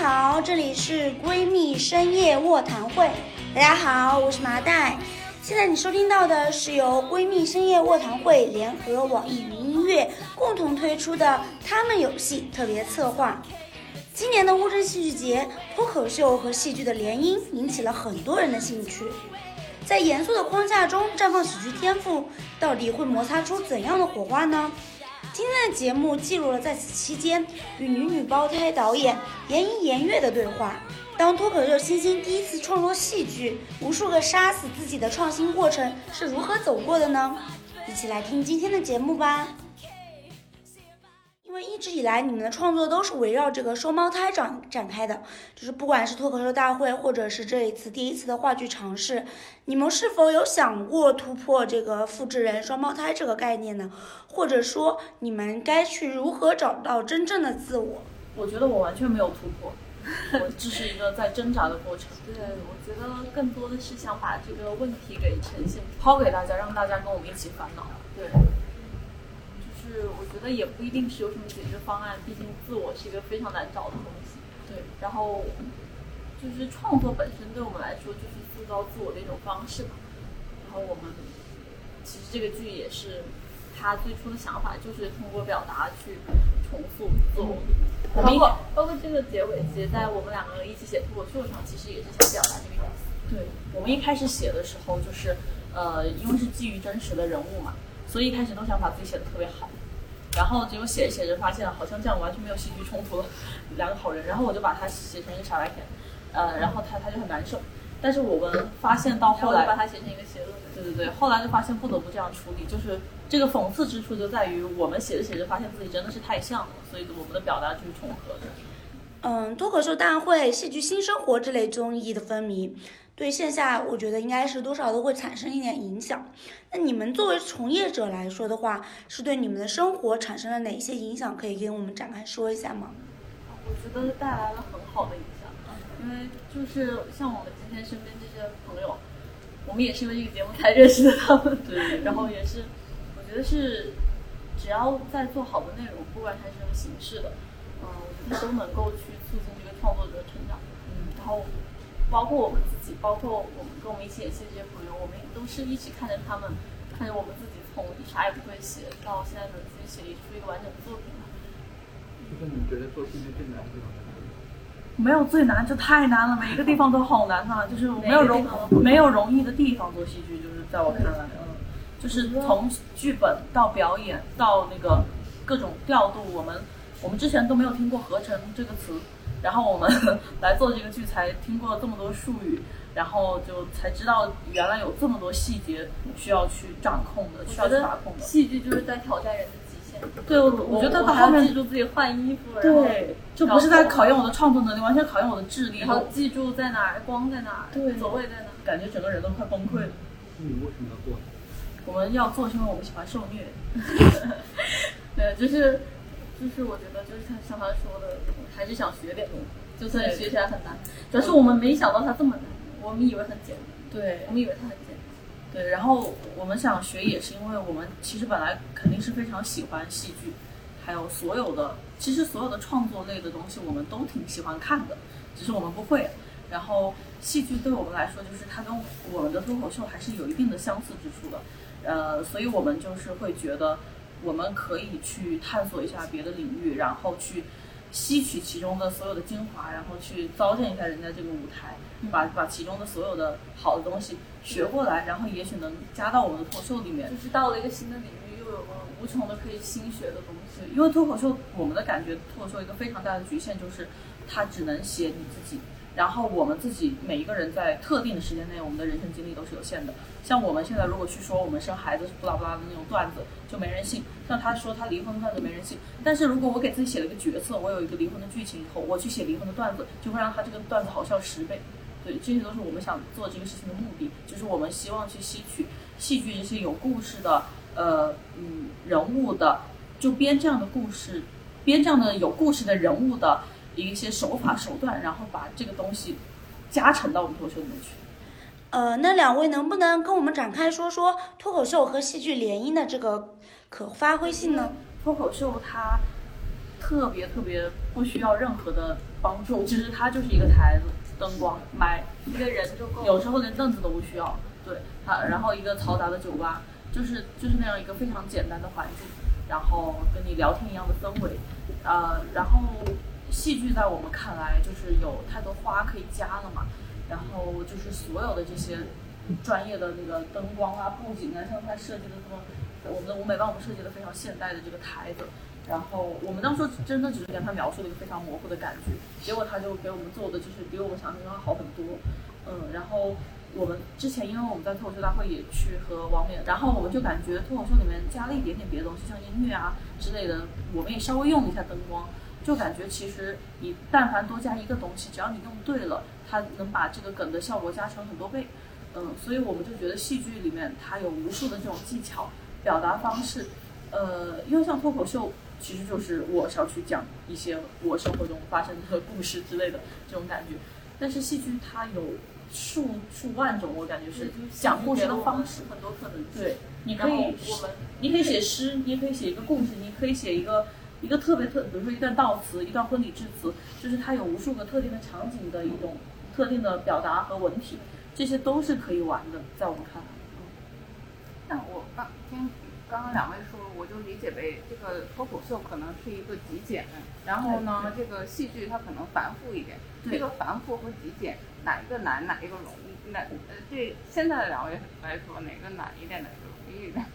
好，这里是闺蜜深夜卧谈会。大家好，我是麻袋。现在你收听到的是由闺蜜深夜卧谈会联合网易云音乐共同推出的《他们有戏》特别策划。今年的乌镇戏剧节，脱口秀和戏剧的联姻引起了很多人的兴趣。在严肃的框架中绽放喜剧天赋，到底会摩擦出怎样的火花呢？今天的节目记录了在此期间与女女胞胎导演严一严月的对话。当脱口秀新星第一次创作戏剧，无数个杀死自己的创新过程是如何走过的呢？一起来听今天的节目吧。因为一直以来你们的创作都是围绕这个双胞胎展展开的，就是不管是脱口秀大会，或者是这一次第一次的话剧尝试，你们是否有想过突破这个复制人双胞胎这个概念呢？或者说你们该去如何找到真正的自我？我觉得我完全没有突破，我只是一个在挣扎的过程。对，我觉得更多的是想把这个问题给呈现抛给大家，让大家跟我们一起烦恼。对。是，我觉得也不一定是有什么解决方案，毕竟自我是一个非常难找的东西。对，然后就是创作本身对我们来说就是塑造自我的一种方式吧。然后我们其实这个剧也是他最初的想法，就是通过表达去重塑自我。包括包括这个结尾，其实在我们两个人一起写脱口秀上，其实也是想表达这个意思。对，我们一开始写的时候就是呃，因为是基于真实的人物嘛，所以一开始都想把自己写的特别好。然后结果写着写着发现好像这样完全没有戏剧冲突了，两个好人。然后我就把他写成一个傻白甜，呃，然后他他就很难受。但是我们发现到后来把他写成一个邪恶的，对对对，后来就发现不得不这样处理，就是这个讽刺之处就在于我们写着写着发现自己真的是太像了，所以我们的表达就是重合的。嗯，脱口秀大会、戏剧新生活这类综艺的风靡。对线下，我觉得应该是多少都会产生一点影响。那你们作为从业者来说的话，是对你们的生活产生了哪些影响？可以给我们展开说一下吗？我觉得带来了很好的影响，因为就是像我们今天身边这些朋友，我们也是因为这个节目才认识的他们。对。然后也是，我觉得是，只要在做好的内容，不管它是什么形式的，嗯，我觉得都能够去促进这个创作者的成长。嗯。然后。包括我们自己，包括我们跟我们一起演戏的这些朋友，我们也都是一起看着他们，看着我们自己从啥也不会写到现在能自己写出一个完整的作品。就是你觉得做戏剧最难的地方在哪里？没有最难，就太难了，每一个地方都好难呐，就是没有容没有容易的地方做戏剧，就是在我看来，嗯，就是从剧本到表演到那个各种调度，我们我们之前都没有听过合成这个词。然后我们 来做这个剧，才听过这么多术语，然后就才知道原来有这么多细节需要去掌控的，需要去把控的。戏剧就是在挑战人的极限。对，我我觉得到后面记住自己换衣服，对，就不是在考验我的创作能力，完全考验我的智力。然后记住在哪儿，光在哪儿，对，走位在哪儿，感觉整个人都快崩溃了。你为什么要做？我们要做，是因为我们喜欢受虐。对，就是。就是我觉得，就是像像他说的，还是想学点东西，就算学起来很难。主要是我们没想到它这么难，我们以为很简单。对，我们以为它很简单。对，然后我们想学，也是因为我们其实本来肯定是非常喜欢戏剧，还有所有的，其实所有的创作类的东西，我们都挺喜欢看的，只是我们不会。然后戏剧对我们来说，就是它跟我们的脱口秀还是有一定的相似之处的，呃，所以我们就是会觉得。我们可以去探索一下别的领域，然后去吸取其中的所有的精华，然后去糟践一下人家这个舞台，把把其中的所有的好的东西学过来，然后也许能加到我们的脱口秀里面。就是到了一个新的领域，又有了无穷的可以新学的东西。因为脱口秀，我们的感觉脱口秀一个非常大的局限就是，它只能写你自己。然后我们自己每一个人在特定的时间内，我们的人生经历都是有限的。像我们现在如果去说我们生孩子是不拉不拉的那种段子，就没人信。像他说他离婚的段子没人信。但是如果我给自己写了一个角色，我有一个离婚的剧情以后，我去写离婚的段子，就会让他这个段子好笑十倍。对，这些都是我们想做这个事情的目的，就是我们希望去吸取戏剧这些有故事的，呃，嗯，人物的，就编这样的故事，编这样的有故事的人物的。一些手法手段，然后把这个东西加成到我们脱口秀里面去。呃，那两位能不能跟我们展开说说脱口秀和戏剧联姻的这个可发挥性呢？脱口秀它特别特别不需要任何的帮助，其实它就是一个台子、灯光、麦，一个人就够。有时候连凳子都不需要。对，它然后一个嘈杂的酒吧，就是就是那样一个非常简单的环境，然后跟你聊天一样的氛围，呃，然后戏剧在我们看来就是有太多花可以加了嘛，然后就是所有的这些专业的那个灯光啊、布景啊，像它设计的这么，我们的舞美帮我们设计的非常现代的这个台子。然后我们当初真的只是跟他描述了一个非常模糊的感觉，结果他就给我们做的就是比我们想象中要好很多，嗯，然后我们之前因为我们在脱口秀大会也去和王冕，然后我们就感觉脱口秀里面加了一点点别的东西，像音乐啊之类的，我们也稍微用了一下灯光，就感觉其实你但凡多加一个东西，只要你用对了，它能把这个梗的效果加成很多倍，嗯，所以我们就觉得戏剧里面它有无数的这种技巧表达方式，呃，因为像脱口秀。其实就是我是要去讲一些我生活中发生的故事之类的这种感觉，但是戏剧它有数数万种，我感觉是讲故事的方式很多可能性。对，你可以我们你可以写诗，你也可以写一个故事，你可以写一个一个特别特，比如说一段悼词，一段婚礼致辞，就是它有无数个特定的场景的一种特定的表达和文体，这些都是可以玩的，在我们看来。但我刚听刚刚两位说，我就理解为这个脱口秀可能是一个极简，然后呢，这个戏剧它可能繁复一点。对这个繁复和极简哪一个难，哪一个容易？哪呃，对现在的两位来说，哪个难一点，哪个容易一点？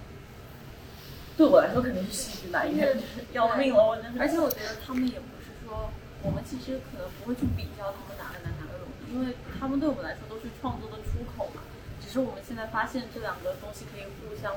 对我来说肯定是戏剧难一点，要命了，我真是。而且我觉得他们也不是说，我们其实可能不会去比较他们哪个难哪个容易，因为他们对我们来说都是创作的出口嘛。只是我们现在发现这两个东西可以互相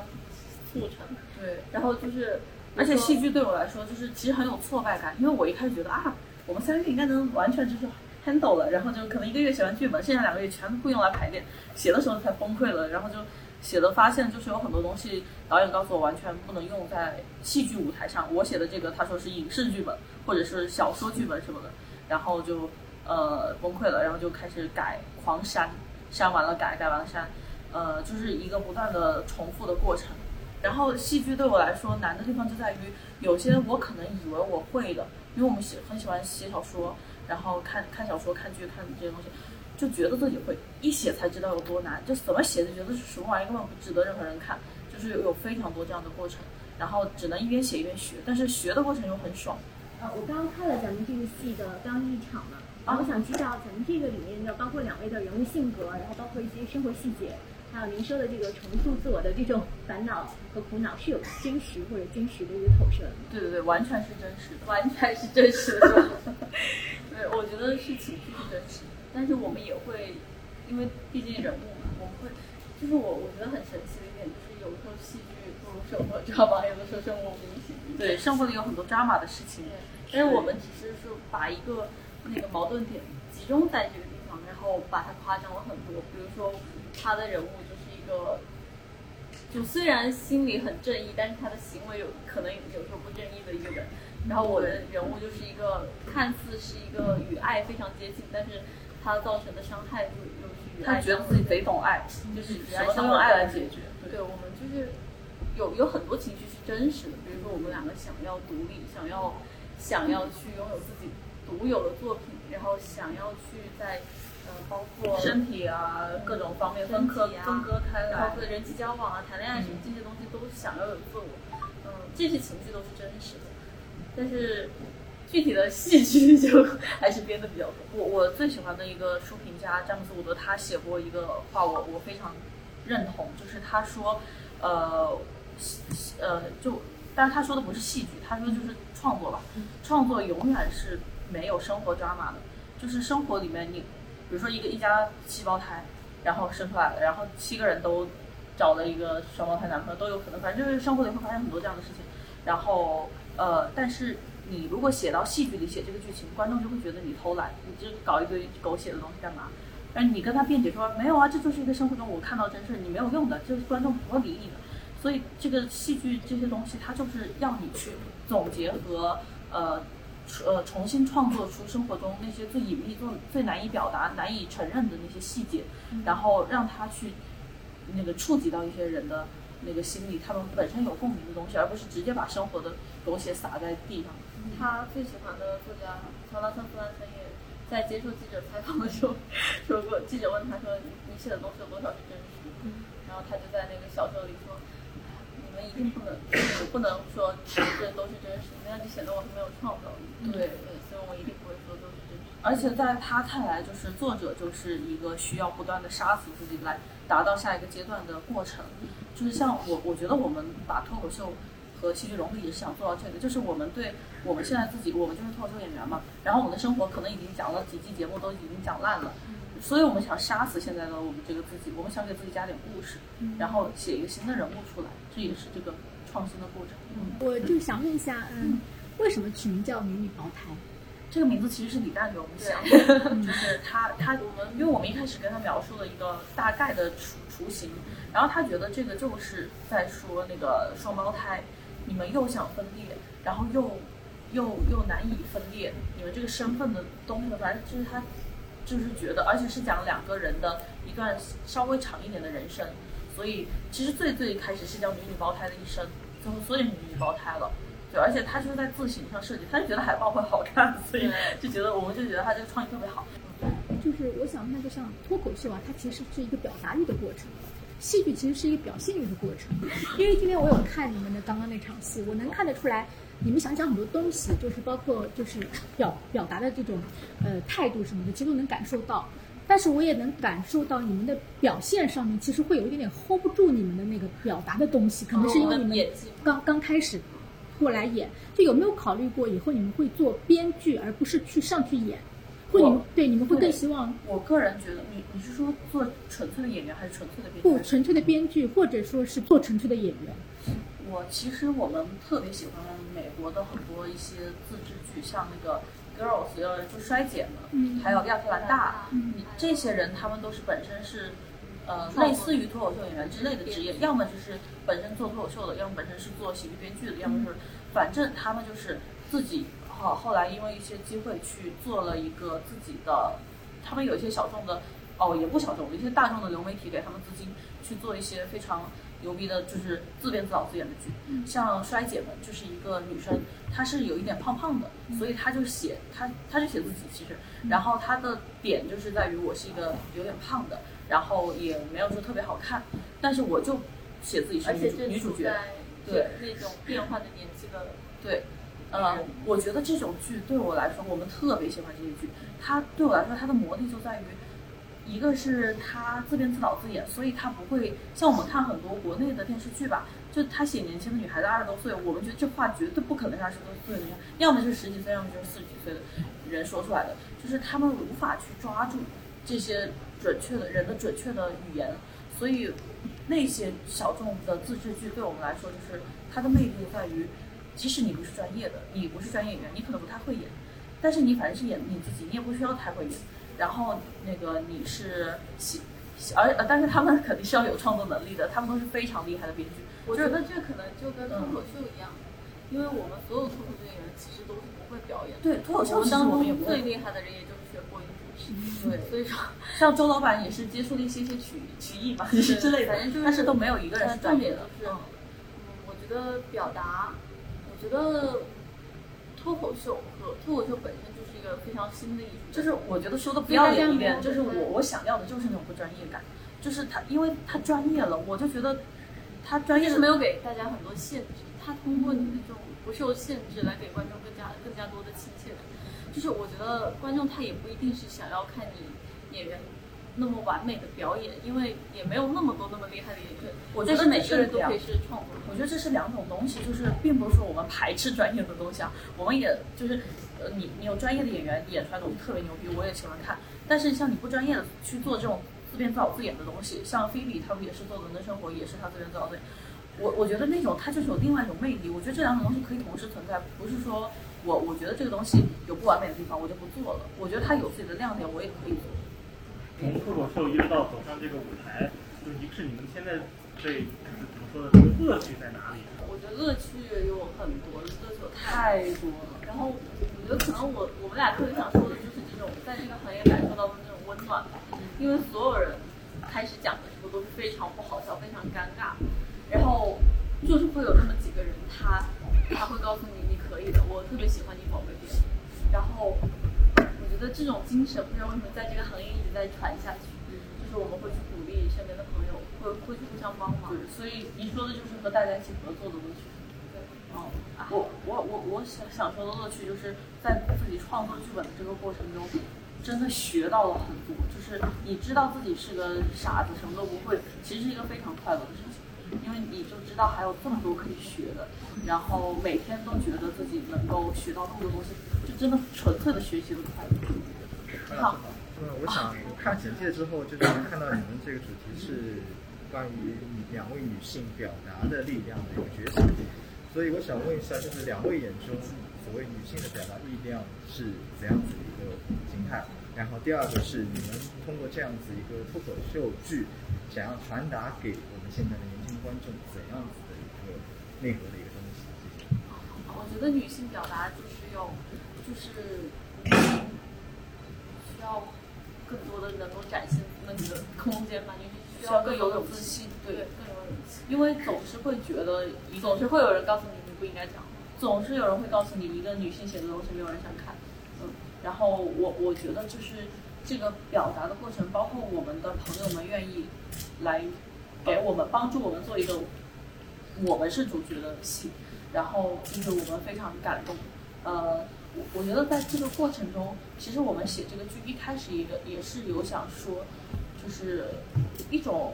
促成，对，然后就是，而且戏剧对我来说就是其实很有挫败感，因为我一开始觉得啊，我们三个应该能完全就是 handle 了，然后就可能一个月写完剧本，剩下两个月全部用来排练，写的时候才崩溃了，然后就写的发现就是有很多东西导演告诉我完全不能用在戏剧舞台上，我写的这个他说是影视剧本或者是小说剧本什么的，然后就呃崩溃了，然后就开始改，狂删，删完了改，改完了删，呃，就是一个不断的重复的过程。然后戏剧对我来说难的地方就在于，有些我可能以为我会的，因为我们喜很喜欢写小说，然后看看小说、看剧、看这些东西，就觉得自己会，一写才知道有多难，就怎么写就觉得是什么玩意，根本不值得任何人看，就是有有非常多这样的过程，然后只能一边写一边学，但是学的过程又很爽。呃，我刚刚看了咱们这个戏的刚一场嘛，然后我想知道咱们这个里面的，包括两位的人物性格，然后包括一些生活细节，还有您说的这个重塑自我的这种烦恼和苦恼，是有真实或者真实的一个投射的吗？对对对，完全是真实的。完全是真实的。对，我觉得是情绪是真实的，但是我们也会，因为毕竟人物嘛，我们会，就是我我觉得很神奇的一点，就是有的时候戏剧不如生活，知道吧？有的时候生活不如戏剧。对，生活里有很多 drama 的事情。但是我们只是说把一个那个矛盾点集中在这个地方，然后把它夸张了很多。比如说他的人物就是一个，就虽然心里很正义，但是他的行为有可能有时候不正义的一个人。然后我的人物就是一个看似是一个与爱非常接近，但是他造成的伤害又又是与爱他觉得自己贼懂爱，就是什么都用爱来解决。对，我们就是有有很多情绪是真实的，比如说我们两个想要独立，想要想要去拥有自己独有的作品，然后想要去在呃包括身体啊，各种方面分割啊分割开来包括。人际交往啊、谈恋爱什么这些东西都想要有自我，嗯，这些情绪都是真实的，但是具体的戏剧 就还是编的比较多。我我最喜欢的一个书评家詹姆斯伍德，他写过一个话我，我非常认同，就是他说，呃，呃，就，但是他说的不是戏剧，他说就是创作吧，创作永远是没有生活 drama 的，就是生活里面你，比如说一个一家七胞胎，然后生出来了，然后七个人都找了一个双胞胎男朋友都有可能，反正就是生活里会发生很多这样的事情，然后呃，但是你如果写到戏剧里写这个剧情，观众就会觉得你偷懒，你这搞一堆狗血的东西干嘛？但是你跟他辩解说没有啊，这就是一个生活中我看到真事，你没有用的，就是观众不会理你的。所以这个戏剧这些东西，它就是要你去总结和呃呃重新创作出生活中那些最隐秘、最最难以表达、难以承认的那些细节，然后让他去那个触及到一些人的那个心里他们本身有共鸣的东西，而不是直接把生活的东西撒在地上。他最喜欢的作家乔纳森·弗兰森也在接受记者采访的时候说过，记者问他说：“你你写的东西有多少是真实？”然后他就在那个小说里说：“你们一定不能，不能说这都是真实，那样就显得我很没有创造力。”对对，所以我一定不会说都。而且在他看来，就是作者就是一个需要不断的杀死自己来达到下一个阶段的过程。就是像我，我觉得我们把脱口秀和戏剧融合也是想做到这个，就是我们对我们现在自己，我们就是脱口秀演员嘛，然后我们的生活可能已经讲了几季节目都已经讲烂了，所以我们想杀死现在的我们这个自己，我们想给自己加点故事，然后写一个新的人物出来，这也是这个创新的过程。嗯，我就想问一下，嗯，为什么取名叫“女女胞胎”？这个名字其实是李诞给我们想的，就是他他我们因为我们一开始跟他描述了一个大概的雏雏形，然后他觉得这个就是在说那个双胞胎，你们又想分裂，然后又又又难以分裂，你们这个身份的东西，反正就是他就是觉得，而且是讲两个人的一段稍微长一点的人生，所以其实最最开始是叫女女胞胎的一生，最后所以女女胞胎了。对，而且他就是在字形上设计，他就觉得海报会好看，所以就觉得我们就觉得他这个创意特别好。就是我想，那就像脱口秀啊，它其实是一个表达欲的过程，戏剧其实是一个表现欲的过程。因为今天我有看你们的刚刚那场戏，我能看得出来，你们想讲很多东西，就是包括就是表表达的这种呃态度什么的，其实都能感受到。但是我也能感受到你们的表现上面，其实会有一点点 hold 不住你们的那个表达的东西，可能是因为你们刚刚开始。过来演，就有没有考虑过以后你们会做编剧，而不是去上去演？会你们对你们会更希望？我个人觉得，你你是说做纯粹的演员，还是纯粹的编剧？不，纯粹的编剧，或者说是做纯粹的演员。我其实我们特别喜欢美国的很多一些自制剧，像那个 Girls，要，就衰减的，还有亚特兰大，这些人他们都是本身是。呃，类似于脱口秀演员之类的职业，要么就是本身做脱口秀的，要么本身是做喜剧编剧的，要么就是，反正他们就是自己好后来因为一些机会去做了一个自己的，他们有一些小众的，哦也不小众，一些大众的流媒体给他们资金去做一些非常牛逼的，就是自编自导自演的剧，像衰姐们就是一个女生，她是有一点胖胖的，所以她就写她她就写自己其实，然后她的点就是在于我是一个有点胖的。然后也没有说特别好看，但是我就写自己是女主女主角，对。那种变化的年纪的，对，呃，我觉得这种剧对我来说，我们特别喜欢这些剧。它对我来说，它的魔力就在于，一个是它自编自导自演，所以它不会像我们看很多国内的电视剧吧，就他写年轻的女孩子二十多岁，我们觉得这话绝对不可能是二十多岁的人，要么就是十几岁，要么就是四十几岁的人说出来的，就是他们无法去抓住这些。准确的人的准确的语言，所以那些小众的自制剧对我们来说，就是它的魅力在于，即使你不是专业的，你不是专业演员，你可能不太会演，但是你反正是演你自己，你也不需要太会演。然后那个你是喜，而呃，但是他们肯定是要有创作能力的，他们都是非常厉害的编剧。我觉得这可能就跟脱口秀一样，因为我们所有脱口秀演员其实都是不会表演。对，脱口秀当中最厉害的人也就。对，所以说，像周老板也是接触了一些些曲曲艺嘛，就 是之类的，反正就是，但是都没有一个人是专业的。是，嗯，我觉得表达，我觉得脱口秀和脱口秀本身就是一个非常新的艺术。就是我觉得说的不要脸一点，就是我我想要的就是那种不专业感，就是他因为他专业了，我就觉得他专业是没有给大家很多限制，他通过你那种不受限制来给观众更加更加多的亲切感。就是我觉得观众他也不一定是想要看你演员那么完美的表演，因为也没有那么多那么厉害的演员。我觉得每个人都可以是创作。我觉得这是两种东西，就是并不是说我们排斥专业的东西啊，我们也就是呃，你你有专业的演员演出来的东西特别牛逼，我也喜欢看。但是像你不专业的去做这种自编自导自演的东西，像菲比他们也是做伦敦生活，也是他自编自导自演。我我觉得那种它就是有另外一种魅力。我觉得这两种东西可以同时存在，不是说。我我觉得这个东西有不完美的地方，我就不做了。我觉得它有自己的亮点，我也可以做。从脱口秀一直到走上这个舞台，就一个是你们现在对怎么说的这个乐趣在哪里？我觉得乐趣有很多，乐趣太多了。然后我觉得可能我我们俩特别想说的就是这种在这个行业感受到的那种温暖，因为所有人开始讲的时候都是非常不好笑、非常尴尬。然后就是会有那么几个人，他他会告诉你你可以的，我特别喜欢你宝贝别人。然后我觉得这种精神不知道为什么在这个行业一直在传下去，就是我们会去鼓励身边的朋友，会会去互相帮忙。对，所以您说的就是和大家一起合作的乐趣。对，哦，我我我我想想说的乐趣就是在自己创作剧本的这个过程中，真的学到了很多。就是你知道自己是个傻子，什么都不会，其实是一个非常快乐的事情，因为你就知道还有这么多可以学的，然后每天都觉得自己能够学到更多东西，就真的纯粹的学习的快乐。好，嗯，我想看简介之后，就是看到你们这个主题是关于两位女性表达的力量的一个觉醒，所以我想问一下，就是两位眼中所谓女性的表达力量是怎样子的一个形态？然后第二个是你们通过这样子一个脱口秀剧，想要传达给我们现在的年轻观众怎样子的一个内核的一个东西？谢谢。我觉得女性表达就是要，就是需要更多的能够展现那你的空间吧，女性需要更有勇自信，对，更有勇气。因为总是会觉得总是会有人告诉你你不应该讲，总是有人会告诉你一个女性写的东西没有人想看，嗯，然后我我觉得就是这个表达的过程，包括我们的朋友们愿意来给我们帮助我们做一个我们是主角的戏，然后就是我们非常感动，呃，我我觉得在这个过程中，其实我们写这个剧一开始也也是有想说，就是一种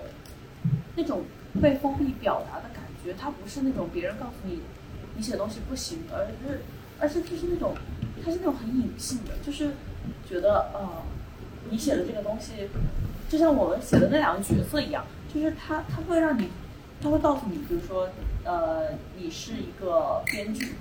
那种被封闭表达的感觉，它不是那种别人告诉你你写东西不行，而是而是就是那种他是那种很隐性的，就是觉得呃你写的这个东西，就像我们写的那两个角色一样，就是他他会让你，他会告诉你，比如说呃你是一个编剧，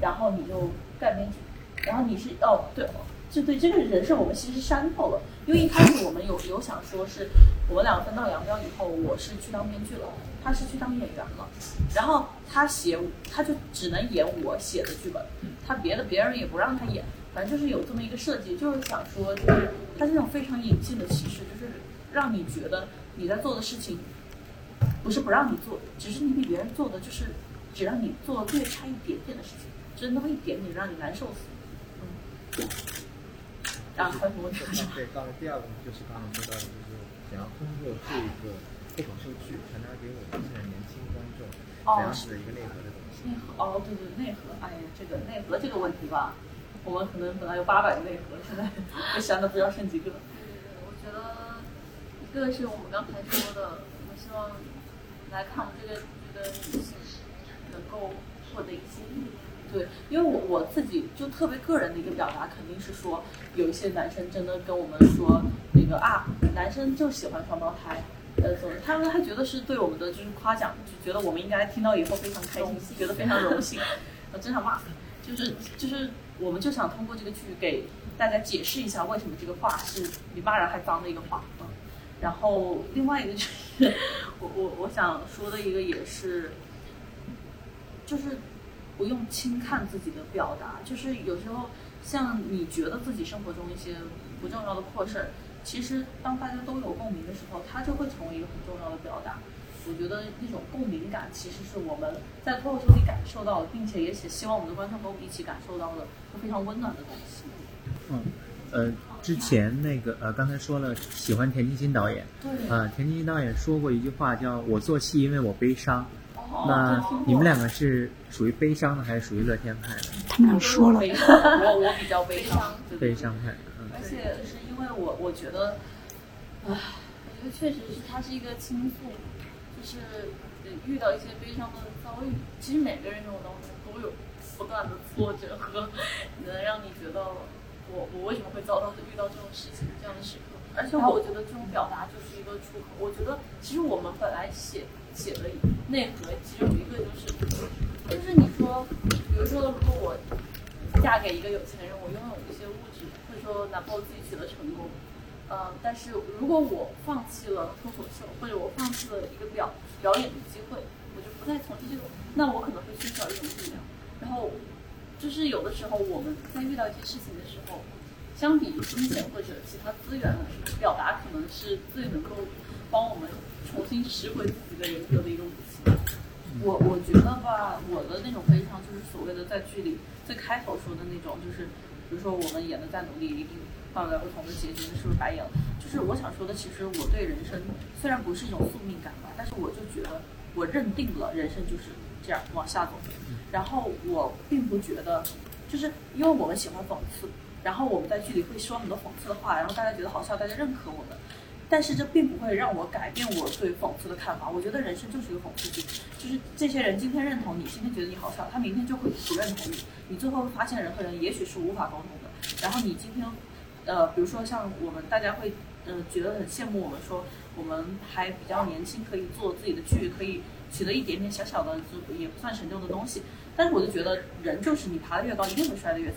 然后你就干编剧，然后你是哦对哦。就对这个人设，我们其实删透了，因为一开始我们有有想说是我们两个分道扬镳以后，我是去当编剧了，他是去当演员了，然后他写他就只能演我写的剧本，他别的别人也不让他演，反正就是有这么一个设计，就是想说就是他是那种非常隐性的歧视，就是让你觉得你在做的事情不是不让你做，只是你比别人做的就是只让你做略差一点点的事情，只是那么一点点让你难受死，嗯。啊，还有什么问题？对，刚才第二个就是刚才说到的，就是想要通过这个脱口数据传达给我们现在年轻观众怎样子的一个内核的东西。内核哦，对对，内核，哎呀，这个内核这个问题吧，我们可能本来有八百个内核，现在我想的不知道剩几个。对我觉得一个是我们刚才说的，我们希望来看我们这个剧的女性能够获得一些力量。对，因为我我自己就特别个人的一个表达，肯定是说有一些男生真的跟我们说那个啊，男生就喜欢双胞胎，呃，总他们还觉得是对我们的就是夸奖，就觉得我们应该听到以后非常开心，觉得非常荣幸，我 真想骂，就是就是我们就想通过这个剧给大家解释一下为什么这个话是比骂人还脏的一个话，嗯，然后另外一个就是我我我想说的一个也是，就是。不用轻看自己的表达，就是有时候像你觉得自己生活中一些不重要的破事儿，其实当大家都有共鸣的时候，它就会成为一个很重要的表达。我觉得那种共鸣感其实是我们在脱口秀里感受到的，并且也希望我们的观众跟我们一起感受到的，是非常温暖的东西。嗯，呃，之前那个呃，刚才说了喜欢田沁鑫导演，对，啊，田沁鑫导演说过一句话，叫我做戏因为我悲伤。哦那你们两个是属于悲伤的还是属于乐天派的？他们俩说了，我我比较悲伤，悲伤派，嗯，而且是因为我我觉得，唉，我觉得确实是它是一个倾诉，就是呃遇到一些悲伤的遭遇，其实每个人生活当中都有不断的挫折和能让你觉得我我为什么会遭到遇到这种事情这样的时刻，而且我觉得这种表达就是一个出口。我觉得其实我们本来写写的内核其实有一个就是，就是你说，比如说如果我嫁给一个有钱人，我拥有一些物质，或者说哪怕我自己取得成功，呃，但是如果我放弃了脱口秀，或者我放弃了一个表表演的机会，我就不再从事这个，那我可能会缺少一种力量。然后就是有的时候我们在遇到一些事情的时候，相比于金钱或者其他资源，表达可能是最能够帮我们重新拾回自己的人格的一个武器。我我觉得吧，我的那种悲伤就是所谓的在剧里最开头说的那种，就是比如说我们演的再努力，一定换来不同的结局，是不是白演了？就是我想说的，其实我对人生虽然不是一种宿命感吧，但是我就觉得我认定了人生就是这样往下走，然后我并不觉得，就是因为我们喜欢讽刺，然后我们在剧里会说很多讽刺的话，然后大家觉得好笑，大家认可我们。但是这并不会让我改变我对讽刺的看法。我觉得人生就是一个讽刺剧，就是这些人今天认同你，今天觉得你好笑，他明天就会不认同你。你最后发现人和人也许是无法沟通的。然后你今天，呃，比如说像我们大家会，呃，觉得很羡慕我们，说我们还比较年轻，可以做自己的剧，可以取得一点点小小的，就也不算成就的东西。但是我就觉得人就是你爬得越高，一定会摔得越惨。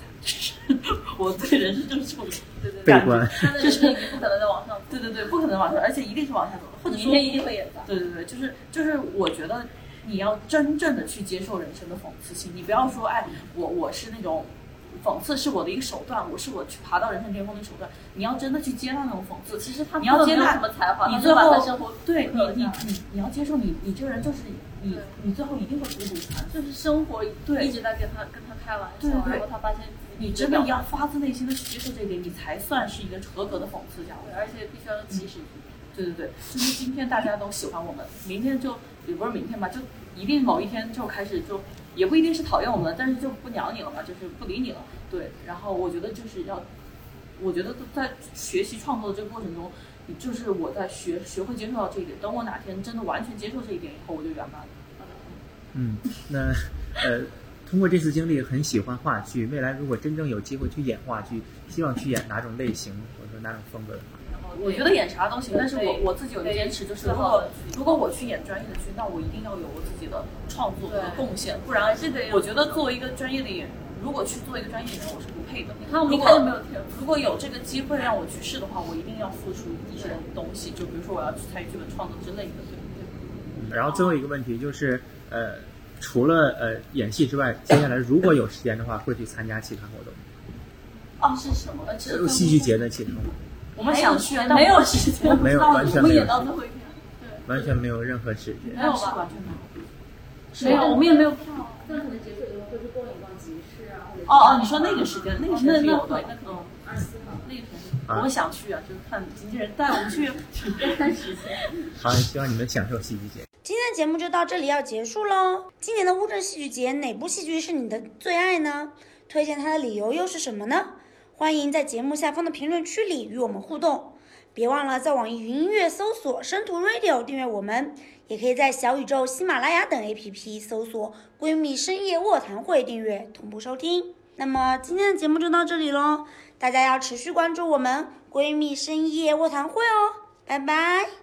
我对人生就是这种对对悲观，就是不可能再往上。对对对，不可能往上，而且一定是往下走的，或者说一定会演的。对对对，就是就是我觉得你要真正的去接受人生的讽刺性，你不要说哎，我我是那种讽刺是我的一个手段，我是我去爬到人生巅峰的手段。你要真的去接纳那种讽刺，其实他你要接纳什么才华，你最后生活对你你你你要接受你你这个人就是你你最后一定会孤独惨，就是生活对一直在跟他跟他开玩笑，然后他发现。你真的要发自内心的去接受这一点，你才算是一个合格的讽刺家。而且必须要及时。对对对，就是今天大家都喜欢我们，明天就也不是明天吧，就一定某一天就开始就也不一定是讨厌我们，但是就不鸟你了嘛，就是不理你了。对，然后我觉得就是要，我觉得在学习创作的这个过程中，就是我在学学会接受到这一点。等我哪天真的完全接受这一点以后，我就圆满了。嗯，那呃。通过这次经历，很喜欢话剧。未来如果真正有机会去演话剧，希望去演哪种类型或者说哪种风格的话？我觉得演啥都行，但是我我自己有一个坚持，就是如果如果我去演专业的剧，那我一定要有我自己的创作和贡献，不然这个我觉得作为一个专业的演员，如果去做一个专业演员，我是不配的。你看我们一开始没有天，如果有这个机会让我去试的话，我一定要付出一些东西，就比如说我要去参与剧本创作之类的，对不对？然后最后一个问题就是，呃。除了呃演戏之外，接下来如果有时间的话，会去参加其他活动。哦，是什么？戏剧节的其他活动。我们想去，没有时间，没有，完全没有。任何时间。没有吧？完全没有。没有，我们也没有票。那可能结束以后会去逛一逛集市啊，或者。哦哦，你说那个时间，那个时间那可能二十四号那个时间，我们想去啊，就是看经纪人带我们去。三十天。好，希望你们享受戏剧节。今天的节目就到这里要结束喽。今年的乌镇戏剧节哪部戏剧是你的最爱呢？推荐它的理由又是什么呢？欢迎在节目下方的评论区里与我们互动。别忘了在网易云音乐搜索“深图 Radio” 订阅我们，也可以在小宇宙、喜马拉雅等 APP 搜索“闺蜜深夜卧谈会”订阅同步收听。那么今天的节目就到这里喽，大家要持续关注我们“闺蜜深夜卧谈会”哦，拜拜。